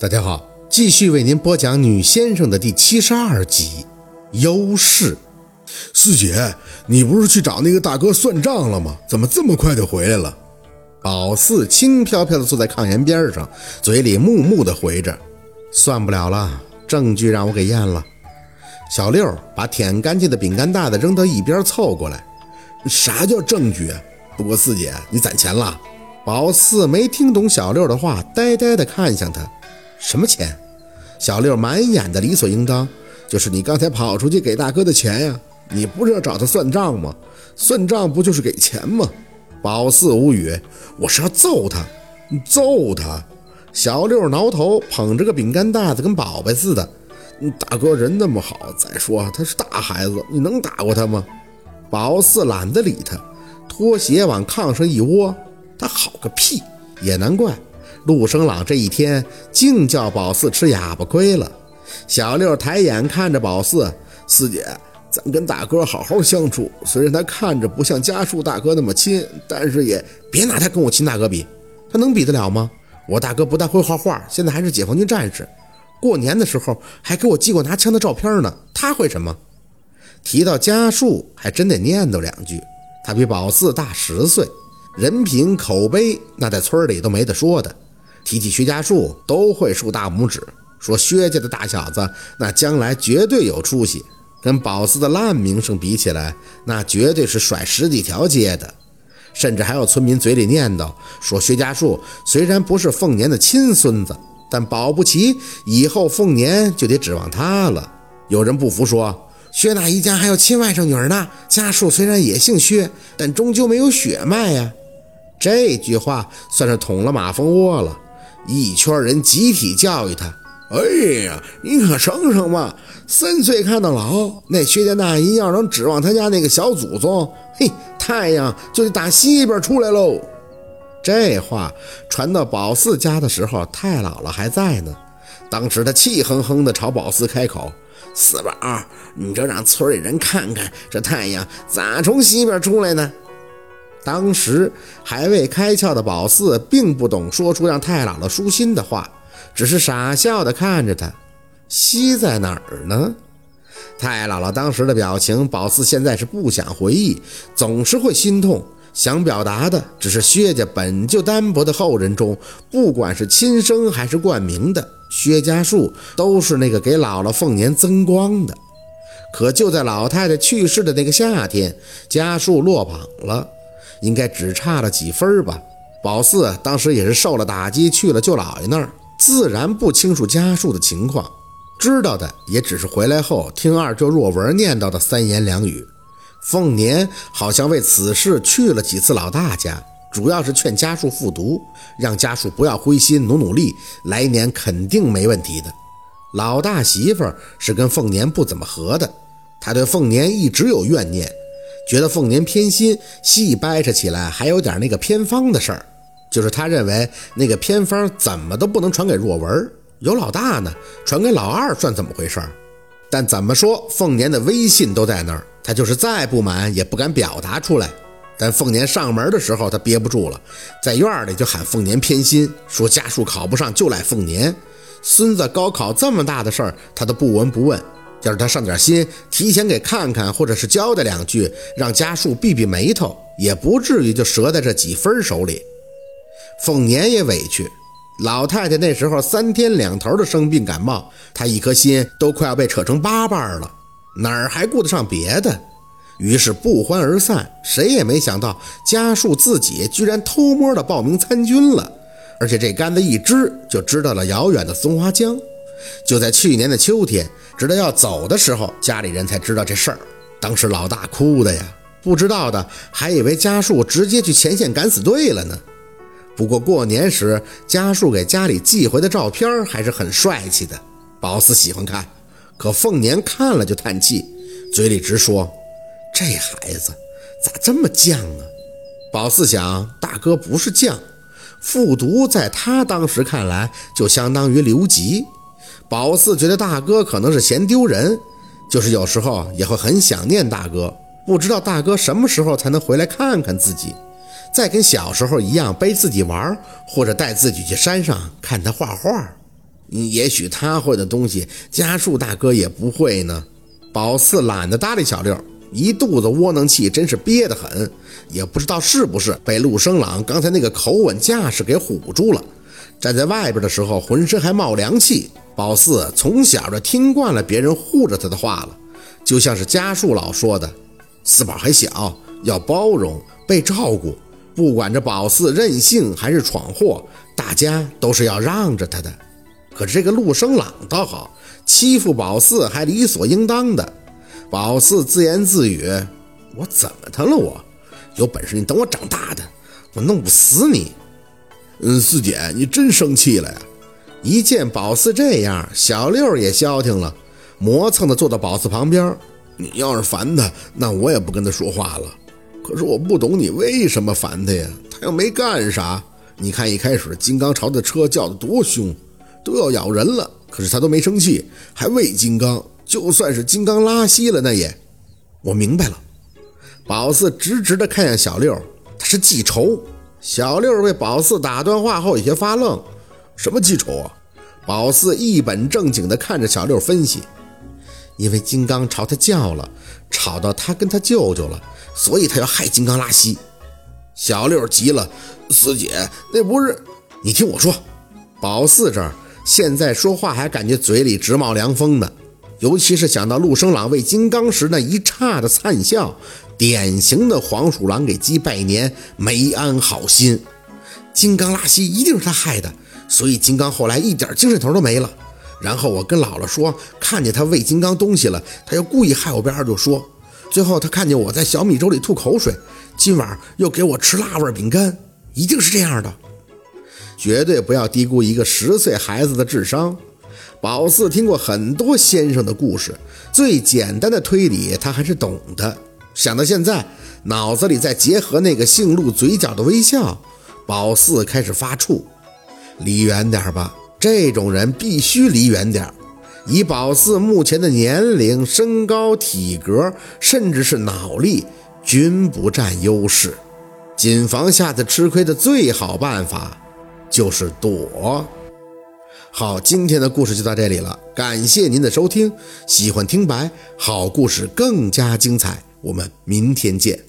大家好，继续为您播讲《女先生》的第七十二集。优势，四姐，你不是去找那个大哥算账了吗？怎么这么快就回来了？宝四轻飘飘地坐在炕沿边上，嘴里木木地回着：“算不了了，证据让我给验了。”小六把舔干净的饼干袋子扔到一边，凑过来：“啥叫证据？不过四姐，你攒钱了？”宝四没听懂小六的话，呆呆地看向他。什么钱？小六满眼的理所应当，就是你刚才跑出去给大哥的钱呀！你不是要找他算账吗？算账不就是给钱吗？宝四无语，我是要揍他，揍他！小六挠头，捧着个饼干袋子，跟宝贝似的。大哥人那么好，再说他是大孩子，你能打过他吗？宝四懒得理他，拖鞋往炕上一窝。他好个屁！也难怪。陆生朗这一天净叫宝四吃哑巴亏了。小六抬眼看着宝四，四姐，咱跟大哥好好相处。虽然他看着不像家树大哥那么亲，但是也别拿他跟我亲大哥比，他能比得了吗？我大哥不但会画画，现在还是解放军战士，过年的时候还给我寄过拿枪的照片呢。他会什么？提到家树，还真得念叨两句。他比宝四大十岁，人品口碑那在村里都没得说的。提起薛家树，都会竖大拇指，说薛家的大小子那将来绝对有出息。跟宝四的烂名声比起来，那绝对是甩十几条街的。甚至还有村民嘴里念叨说，薛家树虽然不是凤年的亲孙子，但保不齐以后凤年就得指望他了。有人不服说，薛大一家还有亲外甥女儿呢。家树虽然也姓薛，但终究没有血脉呀。这句话算是捅了马蜂窝了。一圈人集体教育他：“哎呀，你可省省吧！三岁看到老，那薛家大姨要能指望他家那个小祖宗，嘿，太阳就得打西边出来喽。”这话传到宝四家的时候，太姥姥还在呢。当时他气哼哼地朝宝四开口：“四宝，你就让村里人看看这太阳咋从西边出来呢？”当时还未开窍的宝四并不懂说出让太姥姥舒心的话，只是傻笑的看着他。西在哪儿呢？太姥姥当时的表情，宝四现在是不想回忆，总是会心痛。想表达的只是薛家本就单薄的后人中，不管是亲生还是冠名的，薛家树都是那个给姥姥凤年增光的。可就在老太太去世的那个夏天，家树落榜了。应该只差了几分吧。宝四当时也是受了打击，去了舅姥爷那儿，自然不清楚家树的情况，知道的也只是回来后听二舅若文念叨的三言两语。凤年好像为此事去了几次老大家，主要是劝家树复读，让家树不要灰心，努努力，来年肯定没问题的。老大媳妇是跟凤年不怎么合的，他对凤年一直有怨念。觉得凤年偏心，细掰扯起来还有点那个偏方的事儿，就是他认为那个偏方怎么都不能传给若文，有老大呢，传给老二算怎么回事？但怎么说，凤年的威信都在那儿，他就是再不满也不敢表达出来。但凤年上门的时候，他憋不住了，在院里就喊凤年偏心，说家树考不上就赖凤年，孙子高考这么大的事儿，他都不闻不问。要是他上点心，提前给看看，或者是交代两句，让家树避避眉头，也不至于就折在这几分手里。凤年也委屈，老太太那时候三天两头的生病感冒，他一颗心都快要被扯成八瓣了，哪儿还顾得上别的？于是不欢而散。谁也没想到，家树自己居然偷摸的报名参军了，而且这杆子一支就知道了遥远的松花江。就在去年的秋天，直到要走的时候，家里人才知道这事儿。当时老大哭的呀，不知道的还以为家树直接去前线敢死队了呢。不过过年时家树给家里寄回的照片还是很帅气的，宝四喜欢看。可凤年看了就叹气，嘴里直说：“这孩子咋这么犟啊？”宝四想，大哥不是犟，复读在他当时看来就相当于留级。宝四觉得大哥可能是嫌丢人，就是有时候也会很想念大哥，不知道大哥什么时候才能回来看看自己，再跟小时候一样背自己玩，或者带自己去山上看他画画。也许他会的东西，家树大哥也不会呢。宝四懒得搭理小六，一肚子窝囊气，真是憋得很。也不知道是不是被陆生朗刚才那个口吻架势给唬住了。站在外边的时候，浑身还冒凉气。宝四从小就听惯了别人护着他的话了，就像是家树老说的：“四宝还小，要包容，被照顾。不管这宝四任性还是闯祸，大家都是要让着他的。”可是这个陆生朗倒好，欺负宝四还理所应当的。宝四自言自语：“我怎么他了？我有本事你等我长大的，我弄不死你。”嗯，四姐，你真生气了呀？一见宝四这样，小六也消停了，磨蹭的坐到宝四旁边。你要是烦他，那我也不跟他说话了。可是我不懂你为什么烦他呀？他又没干啥。你看一开始金刚朝他车叫的多凶。都要咬人了，可是他都没生气，还喂金刚。就算是金刚拉稀了，那也……我明白了。宝四直直地看向小六，他是记仇。小六被宝四打断话后有些发愣：“什么记仇啊？”宝四一本正经地看着小六分析：“因为金刚朝他叫了，吵到他跟他舅舅了，所以他要害金刚拉稀。”小六急了：“四姐，那不是……你听我说。”宝四这儿。现在说话还感觉嘴里直冒凉风呢，尤其是想到陆生朗为金刚时那一刹的灿笑，典型的黄鼠狼给鸡拜年，没安好心。金刚拉稀一定是他害的，所以金刚后来一点精神头都没了。然后我跟姥姥说，看见他喂金刚东西了，他又故意害我。边上就说，最后他看见我在小米粥里吐口水，今晚又给我吃辣味饼干，一定是这样的。绝对不要低估一个十岁孩子的智商。宝四听过很多先生的故事，最简单的推理他还是懂的。想到现在，脑子里再结合那个姓陆嘴角的微笑，宝四开始发怵。离远点吧，这种人必须离远点。以宝四目前的年龄、身高、体格，甚至是脑力，均不占优势，谨防下次吃亏的最好办法。就是躲。好，今天的故事就到这里了，感谢您的收听。喜欢听白，好故事更加精彩，我们明天见。